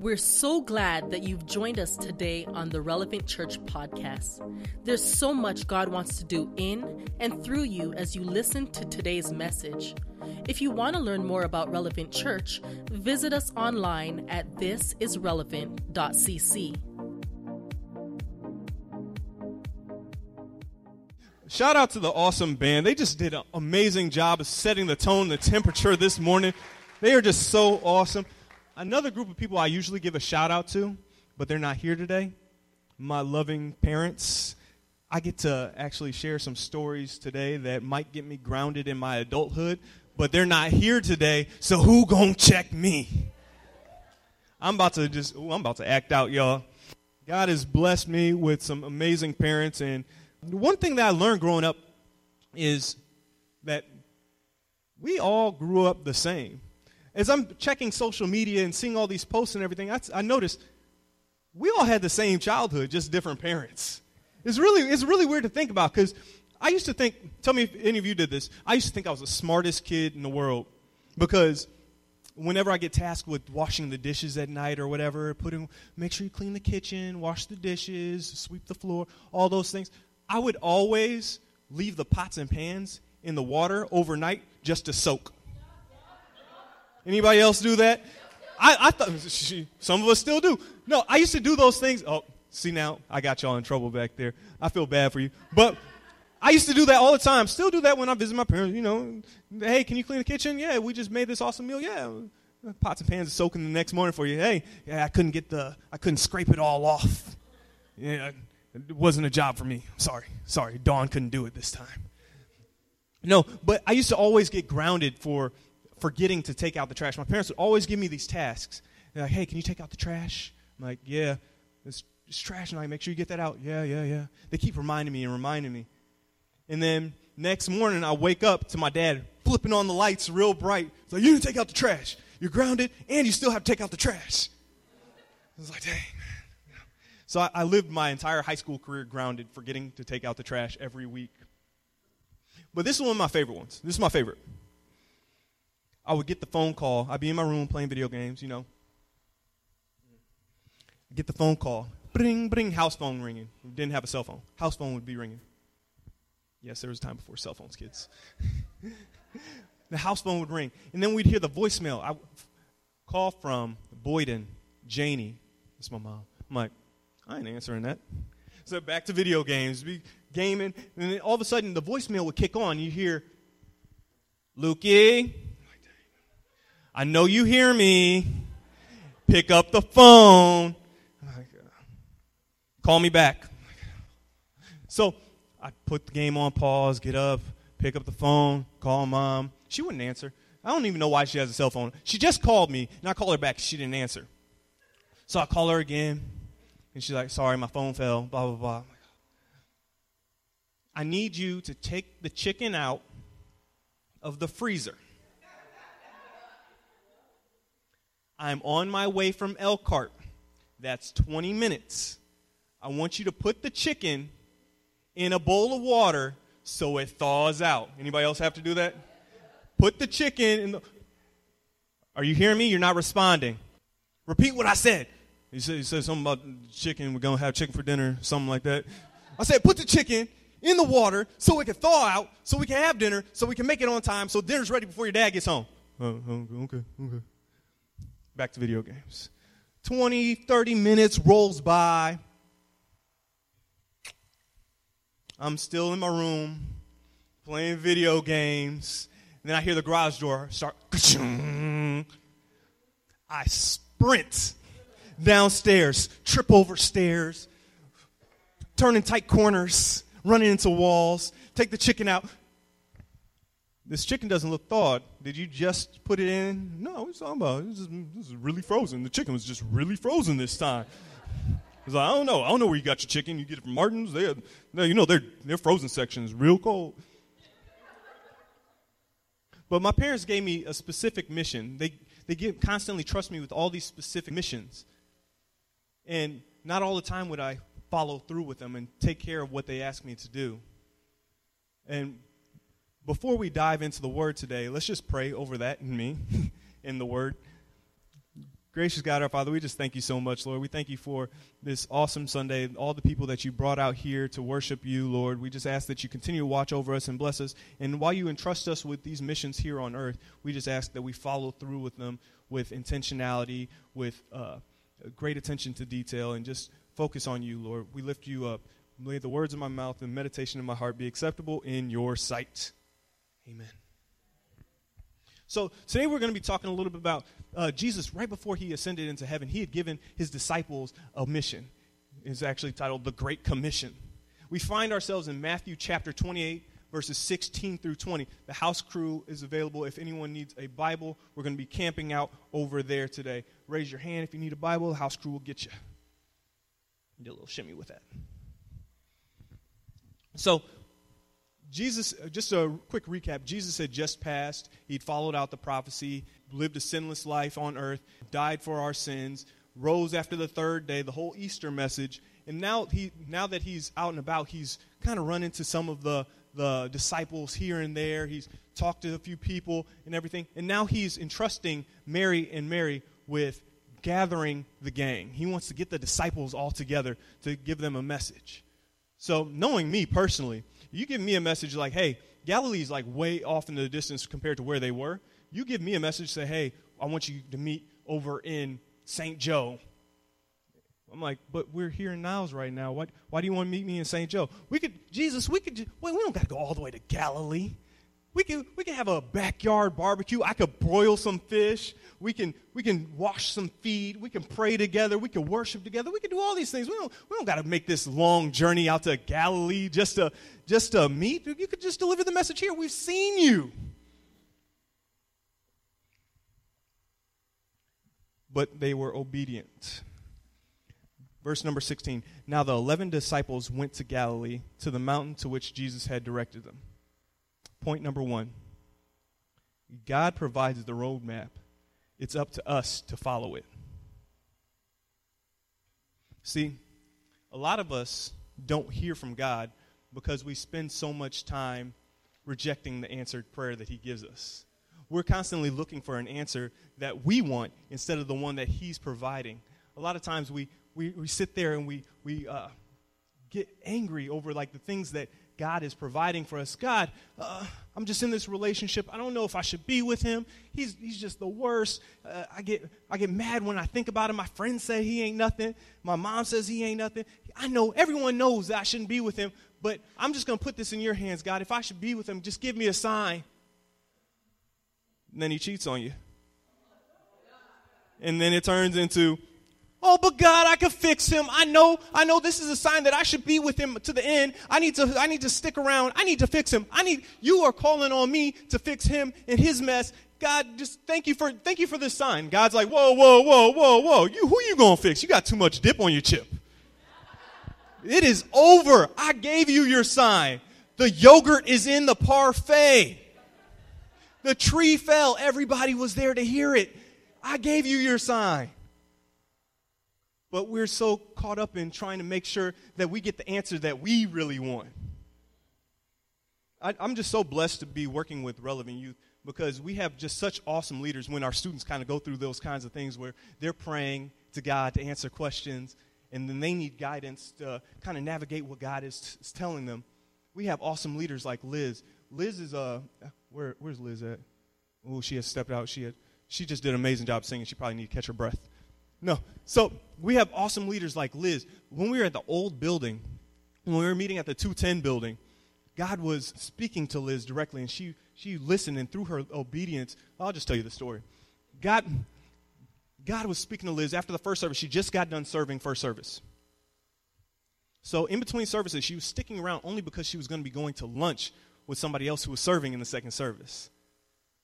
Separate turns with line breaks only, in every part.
We're so glad that you've joined us today on the Relevant Church podcast. There's so much God wants to do in and through you as you listen to today's message. If you want to learn more about Relevant Church, visit us online at thisisrelevant.cc.
Shout out to the awesome band. They just did an amazing job of setting the tone, the temperature this morning. They are just so awesome. Another group of people I usually give a shout out to, but they're not here today. My loving parents. I get to actually share some stories today that might get me grounded in my adulthood, but they're not here today, so who gonna check me? I'm about to just ooh, I'm about to act out, y'all. God has blessed me with some amazing parents and one thing that I learned growing up is that we all grew up the same as I'm checking social media and seeing all these posts and everything, I, I noticed we all had the same childhood, just different parents. It's really, it's really weird to think about because I used to think, tell me if any of you did this, I used to think I was the smartest kid in the world because whenever I get tasked with washing the dishes at night or whatever, putting, make sure you clean the kitchen, wash the dishes, sweep the floor, all those things, I would always leave the pots and pans in the water overnight just to soak. Anybody else do that? I, I thought some of us still do. No, I used to do those things. Oh, see now, I got y'all in trouble back there. I feel bad for you. But I used to do that all the time. Still do that when I visit my parents. You know, hey, can you clean the kitchen? Yeah, we just made this awesome meal. Yeah, pots and pans are soaking the next morning for you. Hey, yeah, I couldn't get the, I couldn't scrape it all off. Yeah, it wasn't a job for me. Sorry, sorry. Dawn couldn't do it this time. No, but I used to always get grounded for forgetting to take out the trash. My parents would always give me these tasks. They're like, hey, can you take out the trash? I'm like, yeah, it's, it's trash night. Make sure you get that out. Yeah, yeah, yeah. They keep reminding me and reminding me. And then next morning, I wake up to my dad flipping on the lights real bright. It's like, you didn't take out the trash. You're grounded, and you still have to take out the trash. I was like, dang. So I, I lived my entire high school career grounded, forgetting to take out the trash every week. But this is one of my favorite ones. This is my favorite. I would get the phone call. I'd be in my room playing video games, you know. Get the phone call. Bring, bring, house phone ringing. We didn't have a cell phone. House phone would be ringing. Yes, there was a time before cell phones, kids. the house phone would ring. And then we'd hear the voicemail. I call from Boyden, Janie. That's my mom. I'm like, I ain't answering that. So back to video games, be gaming, and then all of a sudden the voicemail would kick on. You hear, Lukey, I know you hear me. Pick up the phone. Call me back. So I put the game on pause, get up, pick up the phone, call mom. She wouldn't answer. I don't even know why she has a cell phone. She just called me, and I call her back. She didn't answer. So I call her again, and she's like, sorry, my phone fell, blah, blah, blah. I need you to take the chicken out of the freezer. I'm on my way from Elkhart. That's 20 minutes. I want you to put the chicken in a bowl of water so it thaws out. Anybody else have to do that? Put the chicken in the. Are you hearing me? You're not responding. Repeat what I said. He said, he said something about chicken. We're going to have chicken for dinner, something like that. I said, put the chicken in the water so it can thaw out, so we can have dinner, so we can make it on time, so dinner's ready before your dad gets home. Oh, oh okay, okay back to video games. 20, 30 minutes rolls by. I'm still in my room playing video games. Then I hear the garage door start. I sprint downstairs, trip over stairs, turning tight corners, running into walls, take the chicken out, this chicken doesn't look thawed. Did you just put it in? No, what's talking about? This is, really frozen. The chicken was just really frozen this time. I was like, I don't know. I don't know where you got your chicken. You get it from Martin's. They, they you know, their their frozen section is real cold. But my parents gave me a specific mission. They they give, constantly trust me with all these specific missions, and not all the time would I follow through with them and take care of what they asked me to do. And before we dive into the word today, let's just pray over that in me, in the word. Gracious God, our Father, we just thank you so much, Lord. We thank you for this awesome Sunday, all the people that you brought out here to worship you, Lord. We just ask that you continue to watch over us and bless us. And while you entrust us with these missions here on earth, we just ask that we follow through with them with intentionality, with uh, great attention to detail, and just focus on you, Lord. We lift you up. May the words of my mouth and meditation of my heart be acceptable in your sight. Amen. So today we're going to be talking a little bit about uh, Jesus. Right before he ascended into heaven, he had given his disciples a mission. It's actually titled the Great Commission. We find ourselves in Matthew chapter 28, verses 16 through 20. The house crew is available if anyone needs a Bible. We're going to be camping out over there today. Raise your hand if you need a Bible. The house crew will get you. Do a little shimmy with that. So Jesus, uh, just a quick recap Jesus had just passed. He'd followed out the prophecy, lived a sinless life on earth, died for our sins, rose after the third day, the whole Easter message. And now, he, now that he's out and about, he's kind of run into some of the, the disciples here and there. He's talked to a few people and everything. And now he's entrusting Mary and Mary with gathering the gang. He wants to get the disciples all together to give them a message. So, knowing me personally, you give me a message like, hey, Galilee's like way off in the distance compared to where they were. You give me a message, say, hey, I want you to meet over in St. Joe. I'm like, but we're here in Niles right now. Why, why do you want to meet me in St. Joe? We could, Jesus, we could, wait, we don't got to go all the way to Galilee. We can, we can have a backyard barbecue. I could broil some fish. We can, we can wash some feet. We can pray together. We can worship together. We can do all these things. We don't, we don't got to make this long journey out to Galilee just to, just to meet. You could just deliver the message here. We've seen you. But they were obedient. Verse number 16. Now the eleven disciples went to Galilee, to the mountain to which Jesus had directed them. Point number one God provides the roadmap, it's up to us to follow it. See, a lot of us don't hear from God because we spend so much time rejecting the answered prayer that He gives us. We're constantly looking for an answer that we want instead of the one that He's providing. A lot of times we, we, we sit there and we, we uh, get angry over like the things that God is providing for us. God, uh, I'm just in this relationship. I don't know if I should be with him. He's, he's just the worst. Uh, I, get, I get mad when I think about him. My friends say he ain't nothing. My mom says he ain't nothing. I know everyone knows that I shouldn't be with him, but I'm just going to put this in your hands, God. If I should be with him, just give me a sign. And then he cheats on you. And then it turns into, Oh, but God, I can fix him. I know, I know this is a sign that I should be with him to the end. I need to, I need to stick around. I need to fix him. I need, you are calling on me to fix him in his mess. God, just thank you for, thank you for this sign. God's like, whoa, whoa, whoa, whoa, whoa. You, who you gonna fix? You got too much dip on your chip. It is over. I gave you your sign. The yogurt is in the parfait. The tree fell. Everybody was there to hear it. I gave you your sign but we're so caught up in trying to make sure that we get the answer that we really want. I, am just so blessed to be working with Relevant Youth because we have just such awesome leaders when our students kind of go through those kinds of things where they're praying to God to answer questions and then they need guidance to kind of navigate what God is, is telling them. We have awesome leaders like Liz. Liz is, uh, where, where's Liz at? Oh, she has stepped out. She, had, she just did an amazing job singing. She probably need to catch her breath. No. So we have awesome leaders like Liz. When we were at the old building, when we were meeting at the 210 building, God was speaking to Liz directly, and she, she listened, and through her obedience, I'll just tell you the story. God, God was speaking to Liz after the first service. She just got done serving first service. So, in between services, she was sticking around only because she was going to be going to lunch with somebody else who was serving in the second service.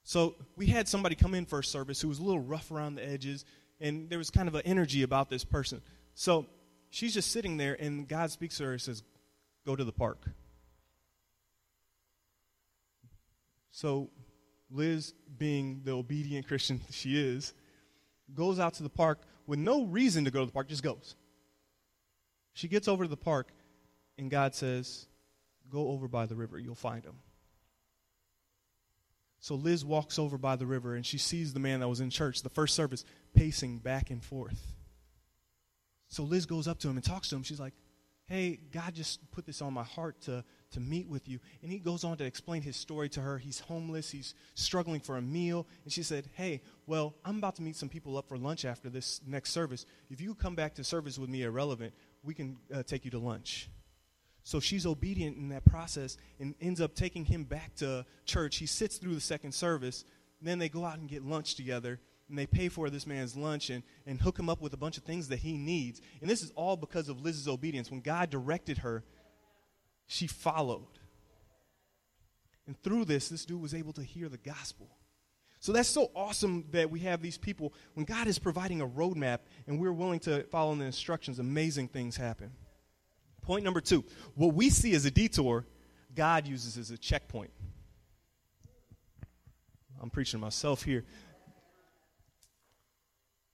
So, we had somebody come in first service who was a little rough around the edges and there was kind of an energy about this person. So she's just sitting there, and God speaks to her and says, Go to the park. So Liz, being the obedient Christian she is, goes out to the park with no reason to go to the park, just goes. She gets over to the park, and God says, Go over by the river, you'll find him. So Liz walks over by the river and she sees the man that was in church, the first service, pacing back and forth. So Liz goes up to him and talks to him. She's like, Hey, God just put this on my heart to, to meet with you. And he goes on to explain his story to her. He's homeless, he's struggling for a meal. And she said, Hey, well, I'm about to meet some people up for lunch after this next service. If you come back to service with me at Relevant, we can uh, take you to lunch. So she's obedient in that process and ends up taking him back to church. He sits through the second service. Then they go out and get lunch together. And they pay for this man's lunch and, and hook him up with a bunch of things that he needs. And this is all because of Liz's obedience. When God directed her, she followed. And through this, this dude was able to hear the gospel. So that's so awesome that we have these people. When God is providing a roadmap and we're willing to follow the instructions, amazing things happen. Point number two what we see as a detour, God uses as a checkpoint. I'm preaching to myself here.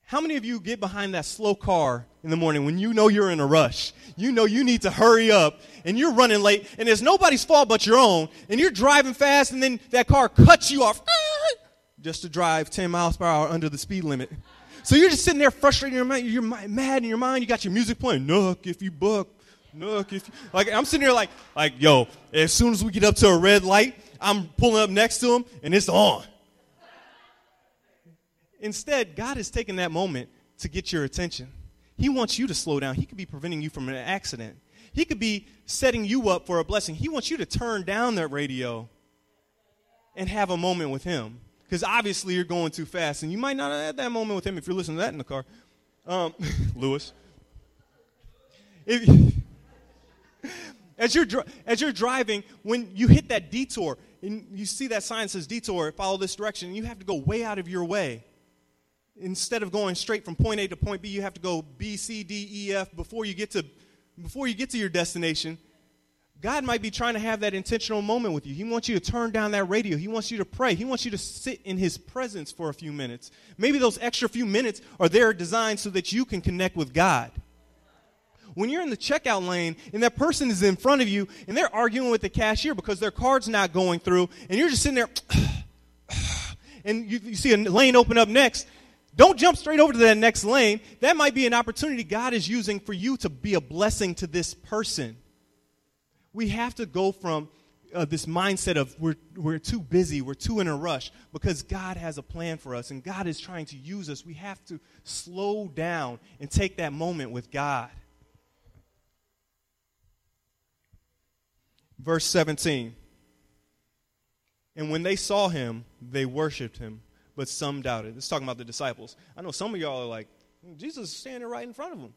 How many of you get behind that slow car in the morning when you know you're in a rush? You know you need to hurry up and you're running late and it's nobody's fault but your own and you're driving fast and then that car cuts you off just to drive 10 miles per hour under the speed limit. So you're just sitting there frustrated, you're mad, you're mad in your mind, you got your music playing, Nook, if you buck, Look, if like I'm sitting here like like yo, as soon as we get up to a red light, I'm pulling up next to him and it's on. Instead, God is taking that moment to get your attention. He wants you to slow down. He could be preventing you from an accident. He could be setting you up for a blessing. He wants you to turn down that radio and have a moment with him. Because obviously you're going too fast, and you might not have that moment with him if you're listening to that in the car. Um, Lewis. If, as you're, as you're driving, when you hit that detour, and you see that sign says detour, follow this direction, and you have to go way out of your way. Instead of going straight from point A to point B, you have to go B, C, D, E, F before you get to, before you get to your destination. God might be trying to have that intentional moment with you. He wants you to turn down that radio. He wants you to pray. He wants you to sit in His presence for a few minutes. Maybe those extra few minutes are there designed so that you can connect with God when you're in the checkout lane and that person is in front of you and they're arguing with the cashier because their card's not going through and you're just sitting there and you, you see a lane open up next, don't jump straight over to that next lane. That might be an opportunity God is using for you to be a blessing to this person. We have to go from uh, this mindset of we're, we're too busy, we're too in a rush, because God has a plan for us and God is trying to use us. We have to slow down and take that moment with God. Verse 17. And when they saw him, they worshiped him, but some doubted. It's talking about the disciples. I know some of y'all are like, Jesus is standing right in front of them.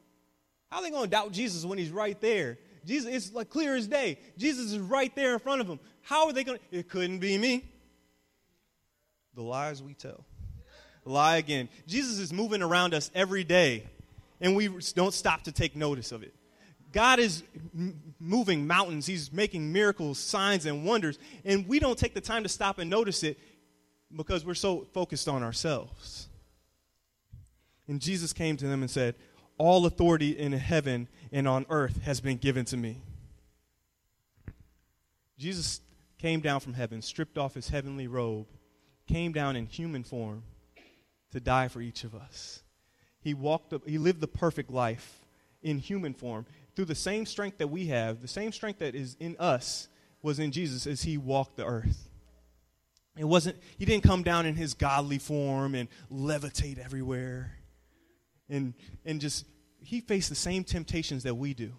How are they going to doubt Jesus when he's right there? Jesus, it's like clear as day. Jesus is right there in front of them. How are they going to? It couldn't be me. The lies we tell. Lie again. Jesus is moving around us every day, and we don't stop to take notice of it. God is moving mountains, He's making miracles, signs, and wonders, and we don't take the time to stop and notice it because we're so focused on ourselves. And Jesus came to them and said, All authority in heaven and on earth has been given to me. Jesus came down from heaven, stripped off his heavenly robe, came down in human form to die for each of us. He walked up, he lived the perfect life in human form through the same strength that we have, the same strength that is in us was in Jesus as he walked the earth. It wasn't, he didn't come down in his godly form and levitate everywhere. And, and just, he faced the same temptations that we do.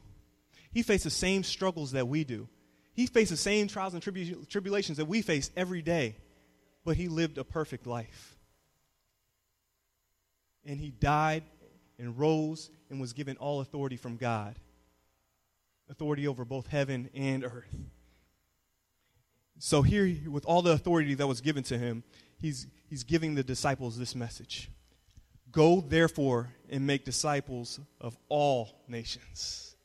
He faced the same struggles that we do. He faced the same trials and tribu- tribulations that we face every day. But he lived a perfect life. And he died and rose and was given all authority from God authority over both heaven and earth. So, here, with all the authority that was given to him, he's, he's giving the disciples this message Go, therefore, and make disciples of all nations,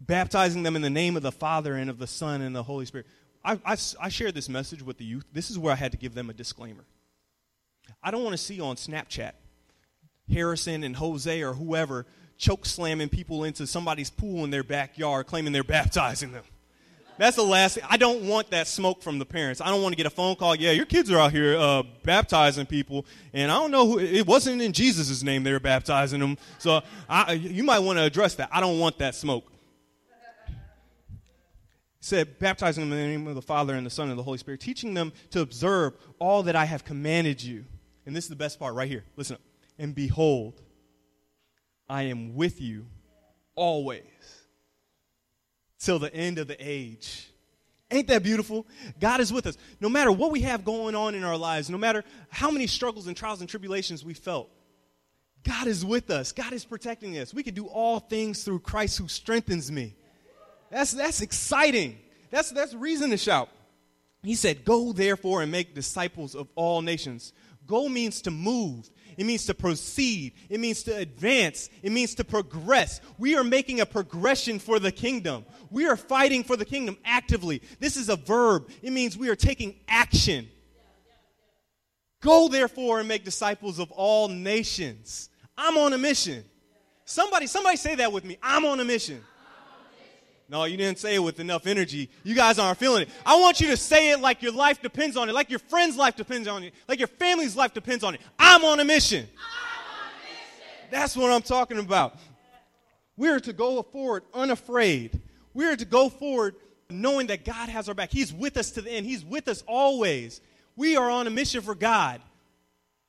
baptizing them in the name of the Father and of the Son and the Holy Spirit. I, I, I shared this message with the youth. This is where I had to give them a disclaimer. I don't want to see on Snapchat Harrison and Jose or whoever choke slamming people into somebody's pool in their backyard, claiming they're baptizing them. That's the last thing. I don't want that smoke from the parents. I don't want to get a phone call. Yeah, your kids are out here uh, baptizing people, and I don't know who. It wasn't in Jesus' name they were baptizing them. So I, you might want to address that. I don't want that smoke. Said, baptizing them in the name of the Father and the Son and the Holy Spirit, teaching them to observe all that I have commanded you. And this is the best part right here. Listen up. And behold, I am with you always till the end of the age. Ain't that beautiful? God is with us. No matter what we have going on in our lives, no matter how many struggles and trials and tribulations we felt, God is with us. God is protecting us. We can do all things through Christ who strengthens me. That's, that's exciting. That's, that's reason to shout. He said, Go therefore and make disciples of all nations. Go means to move, it means to proceed. It means to advance. It means to progress. We are making a progression for the kingdom. We are fighting for the kingdom actively. This is a verb, it means we are taking action. Go therefore and make disciples of all nations. I'm on a mission. Somebody, somebody say that with me. I'm on a mission. No, you didn't say it with enough energy. You guys aren't feeling it. I want you to say it like your life depends on it, like your friend's life depends on it, like your family's life depends on it. I'm on a mission. On a mission. That's what I'm talking about. We're to go forward unafraid. We're to go forward knowing that God has our back. He's with us to the end, He's with us always. We are on a mission for God.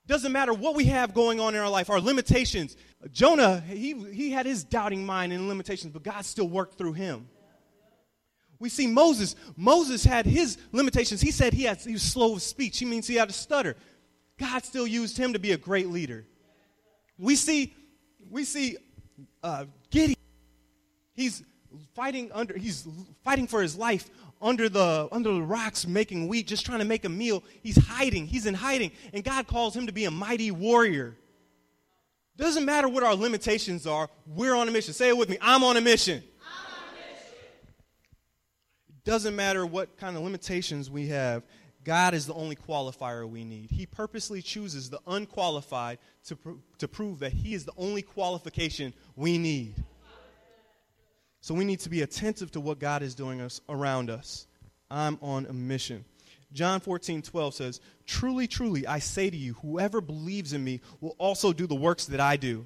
Doesn't matter what we have going on in our life, our limitations. Jonah, he, he had his doubting mind and limitations, but God still worked through him. We see Moses. Moses had his limitations. He said he, had, he was slow of speech. He means he had a stutter. God still used him to be a great leader. We see, we see uh, Gideon. He's fighting under. He's fighting for his life under the, under the rocks making wheat, just trying to make a meal. He's hiding. He's in hiding. And God calls him to be a mighty warrior. Doesn't matter what our limitations are, we're on a mission. Say it with me I'm on a mission. It doesn't matter what kind of limitations we have, God is the only qualifier we need. He purposely chooses the unqualified to, pr- to prove that He is the only qualification we need. So we need to be attentive to what God is doing us around us. I'm on a mission. John 14, 12 says, Truly, truly, I say to you, whoever believes in me will also do the works that I do.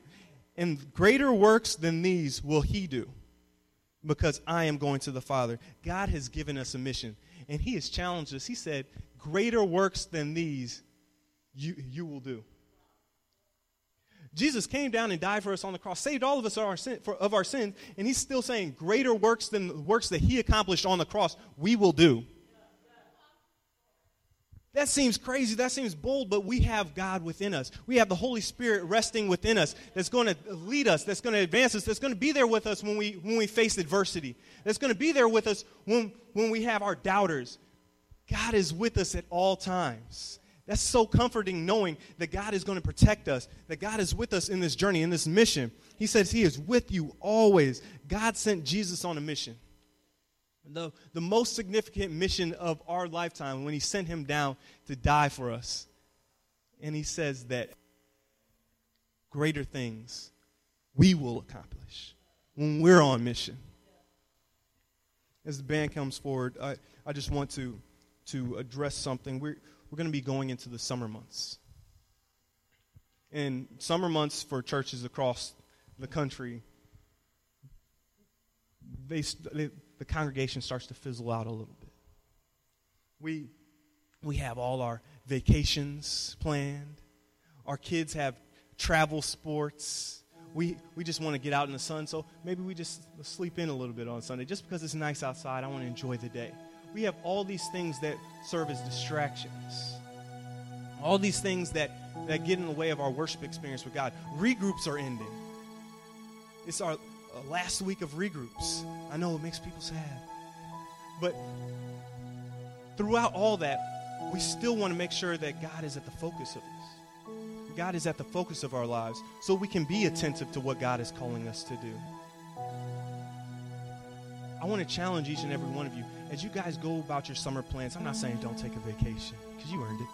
And greater works than these will he do, because I am going to the Father. God has given us a mission, and he has challenged us. He said, Greater works than these you, you will do. Jesus came down and died for us on the cross, saved all of us of our, sin, for, of our sins, and he's still saying, greater works than the works that he accomplished on the cross, we will do. That seems crazy. That seems bold, but we have God within us. We have the Holy Spirit resting within us that's going to lead us, that's going to advance us, that's going to be there with us when we, when we face adversity, that's going to be there with us when, when we have our doubters. God is with us at all times. That's so comforting knowing that God is going to protect us, that God is with us in this journey, in this mission. He says He is with you always. God sent Jesus on a mission. The, the most significant mission of our lifetime when He sent Him down to die for us. And He says that greater things we will accomplish when we're on mission. As the band comes forward, I, I just want to, to address something. We're, we're going to be going into the summer months. And summer months for churches across the country, they, they, the congregation starts to fizzle out a little bit. We, we have all our vacations planned, our kids have travel sports. We, we just want to get out in the sun, so maybe we just sleep in a little bit on Sunday. Just because it's nice outside, I want to enjoy the day we have all these things that serve as distractions. All these things that, that get in the way of our worship experience with God. Regroups are ending. It's our uh, last week of regroups. I know it makes people sad. But throughout all that, we still want to make sure that God is at the focus of this. God is at the focus of our lives so we can be attentive to what God is calling us to do. I want to challenge each and every one of you as you guys go about your summer plans, I'm not saying don't take a vacation because you earned it.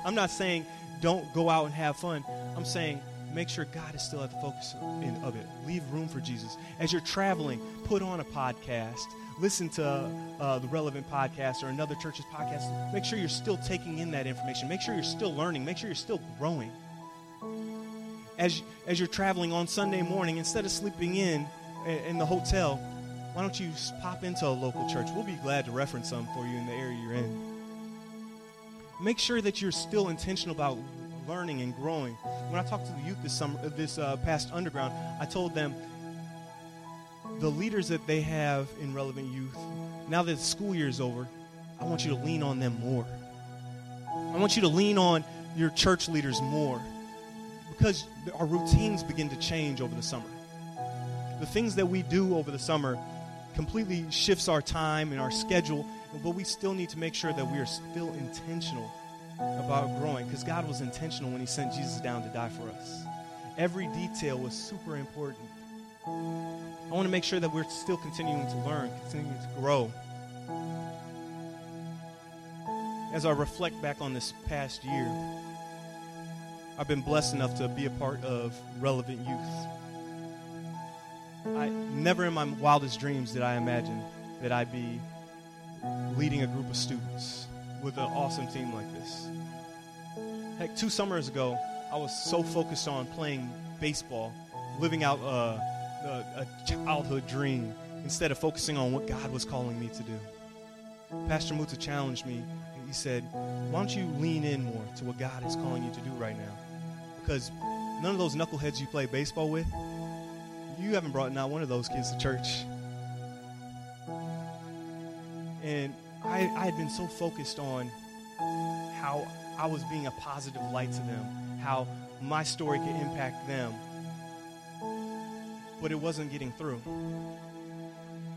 I'm not saying don't go out and have fun. I'm saying make sure God is still at the focus of it. Leave room for Jesus. As you're traveling, put on a podcast. Listen to uh, the relevant podcast or another church's podcast. Make sure you're still taking in that information. Make sure you're still learning. Make sure you're still growing. As, as you're traveling on Sunday morning, instead of sleeping in in the hotel, why don't you pop into a local church? We'll be glad to reference some for you in the area you're in. Make sure that you're still intentional about learning and growing. When I talked to the youth this summer, uh, this uh, past underground, I told them the leaders that they have in relevant youth. Now that the school year is over, I want you to lean on them more. I want you to lean on your church leaders more because our routines begin to change over the summer. The things that we do over the summer completely shifts our time and our schedule, but we still need to make sure that we are still intentional about growing because God was intentional when He sent Jesus down to die for us. Every detail was super important. I want to make sure that we're still continuing to learn, continuing to grow. As I reflect back on this past year, I've been blessed enough to be a part of relevant youth. I never in my wildest dreams did I imagine that I'd be leading a group of students with an awesome team like this. Heck, two summers ago, I was so focused on playing baseball, living out uh, a, a, a childhood dream, instead of focusing on what God was calling me to do. Pastor Muta challenged me. He said, Why don't you lean in more to what God is calling you to do right now? Because none of those knuckleheads you play baseball with, you haven't brought not one of those kids to church. And I, I had been so focused on how I was being a positive light to them, how my story could impact them. But it wasn't getting through.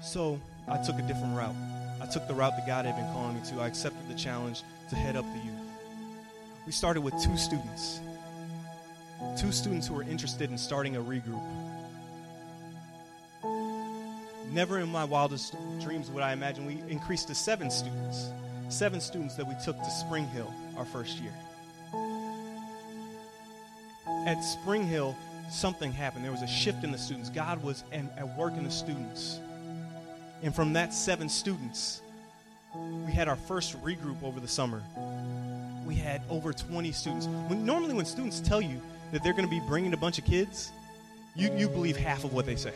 So I took a different route. I took the route that God had been calling me to. I accepted the challenge to head up the youth. We started with two students, two students who were interested in starting a regroup. Never in my wildest dreams would I imagine we increased to seven students. Seven students that we took to Spring Hill our first year. At Spring Hill, something happened. There was a shift in the students. God was at work in the students. And from that seven students, we had our first regroup over the summer. We had over 20 students. When, normally, when students tell you that they're going to be bringing a bunch of kids, you, you believe half of what they say.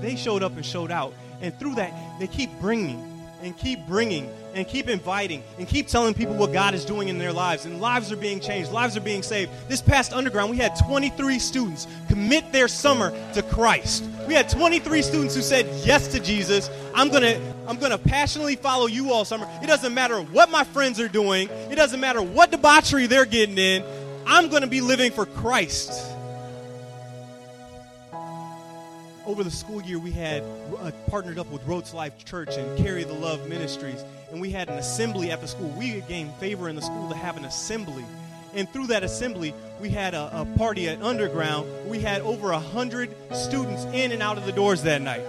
They showed up and showed out. And through that, they keep bringing and keep bringing and keep inviting and keep telling people what God is doing in their lives. And lives are being changed, lives are being saved. This past underground, we had 23 students commit their summer to Christ. We had 23 students who said yes to Jesus. I'm going to I'm going to passionately follow you all summer. It doesn't matter what my friends are doing. It doesn't matter what debauchery they're getting in. I'm going to be living for Christ over the school year, we had uh, partnered up with to Life Church and Carry the Love Ministries, and we had an assembly at the school. We gained favor in the school to have an assembly. And through that assembly, we had a, a party at Underground. We had over a hundred students in and out of the doors that night.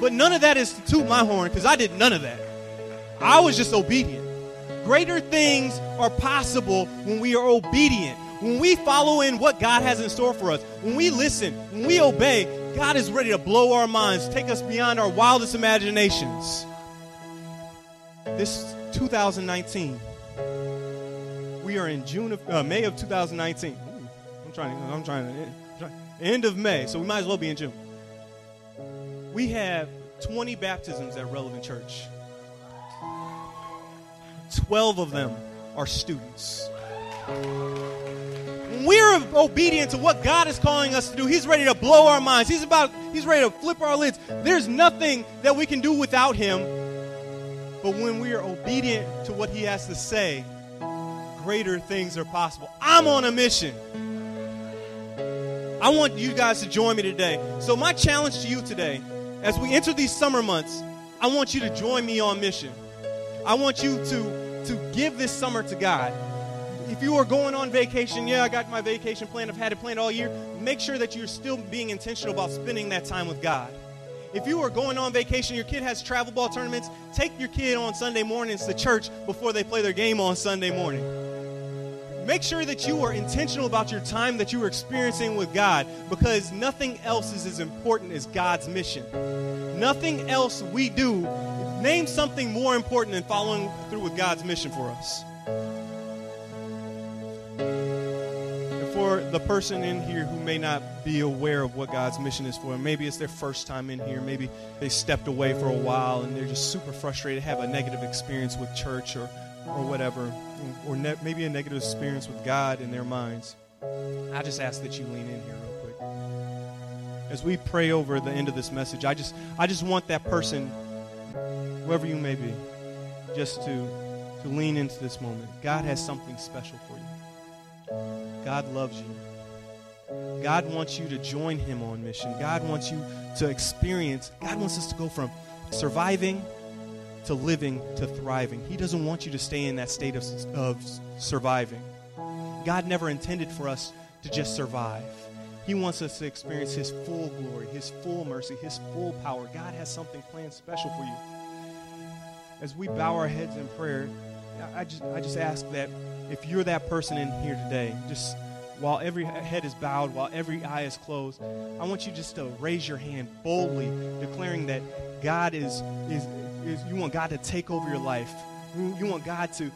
But none of that is to toot my horn because I did none of that. I was just obedient. Greater things are possible when we are obedient. When we follow in what God has in store for us, when we listen, when we obey, God is ready to blow our minds, take us beyond our wildest imaginations. This 2019, we are in June of uh, May of 2019. Ooh, I'm trying. I'm trying to end of May, so we might as well be in June. We have 20 baptisms at Relevant Church. 12 of them are students we're obedient to what God is calling us to do, He's ready to blow our minds. He's about He's ready to flip our lids. There's nothing that we can do without Him. But when we are obedient to what He has to say, greater things are possible. I'm on a mission. I want you guys to join me today. So my challenge to you today, as we enter these summer months, I want you to join me on mission. I want you to, to give this summer to God if you are going on vacation, yeah, I got my vacation plan, I've had it planned all year, make sure that you're still being intentional about spending that time with God. If you are going on vacation, your kid has travel ball tournaments, take your kid on Sunday mornings to church before they play their game on Sunday morning. Make sure that you are intentional about your time that you are experiencing with God because nothing else is as important as God's mission. Nothing else we do. Name something more important than following through with God's mission for us. For the person in here who may not be aware of what God's mission is for maybe it's their first time in here, maybe they stepped away for a while and they're just super frustrated, have a negative experience with church or, or whatever, or ne- maybe a negative experience with God in their minds. I just ask that you lean in here real quick. As we pray over the end of this message, I just I just want that person, whoever you may be, just to to lean into this moment. God has something special for you. God loves you. God wants you to join Him on mission. God wants you to experience, God wants us to go from surviving to living to thriving. He doesn't want you to stay in that state of, of surviving. God never intended for us to just survive. He wants us to experience His full glory, His full mercy, His full power. God has something planned special for you. As we bow our heads in prayer, I just, I just ask that if you're that person in here today, just while every head is bowed, while every eye is closed, I want you just to raise your hand boldly, declaring that God is, is, is you want God to take over your life. You want God to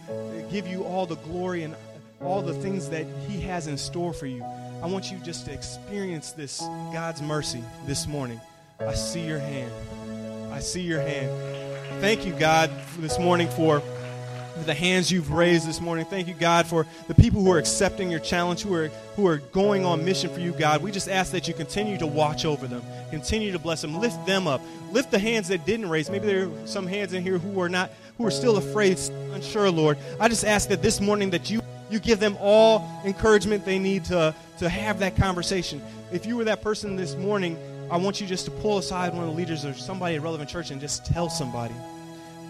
give you all the glory and all the things that He has in store for you. I want you just to experience this God's mercy this morning. I see your hand. I see your hand. Thank you, God, this morning for the hands you've raised this morning. Thank you, God, for the people who are accepting your challenge, who are who are going on mission for you, God. We just ask that you continue to watch over them, continue to bless them, lift them up, lift the hands that didn't raise. Maybe there are some hands in here who are not, who are still afraid, unsure, Lord. I just ask that this morning that you you give them all encouragement they need to to have that conversation. If you were that person this morning, I want you just to pull aside one of the leaders or somebody at Relevant Church and just tell somebody.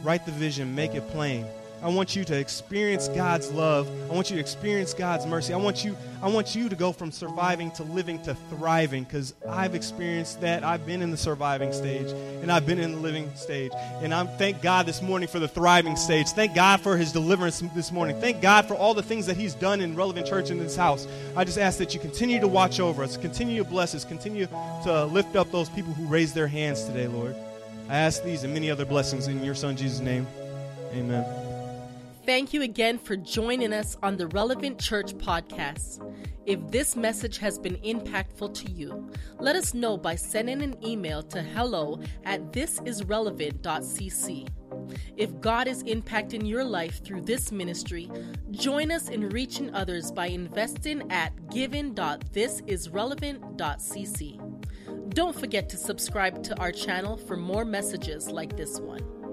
Write the vision, make it plain. I want you to experience God's love. I want you to experience God's mercy. I want you, I want you to go from surviving to living to thriving because I've experienced that. I've been in the surviving stage and I've been in the living stage. And I thank God this morning for the thriving stage. Thank God for his deliverance this morning. Thank God for all the things that he's done in Relevant Church in this house. I just ask that you continue to watch over us, continue to bless us, continue to lift up those people who raised their hands today, Lord. I ask these and many other blessings in your son Jesus' name. Amen.
Thank you again for joining us on the Relevant Church podcast. If this message has been impactful to you, let us know by sending an email to hello at thisisrelevant.cc. If God is impacting your life through this ministry, join us in reaching others by investing at giving.thisisrelevant.cc. Don't forget to subscribe to our channel for more messages like this one.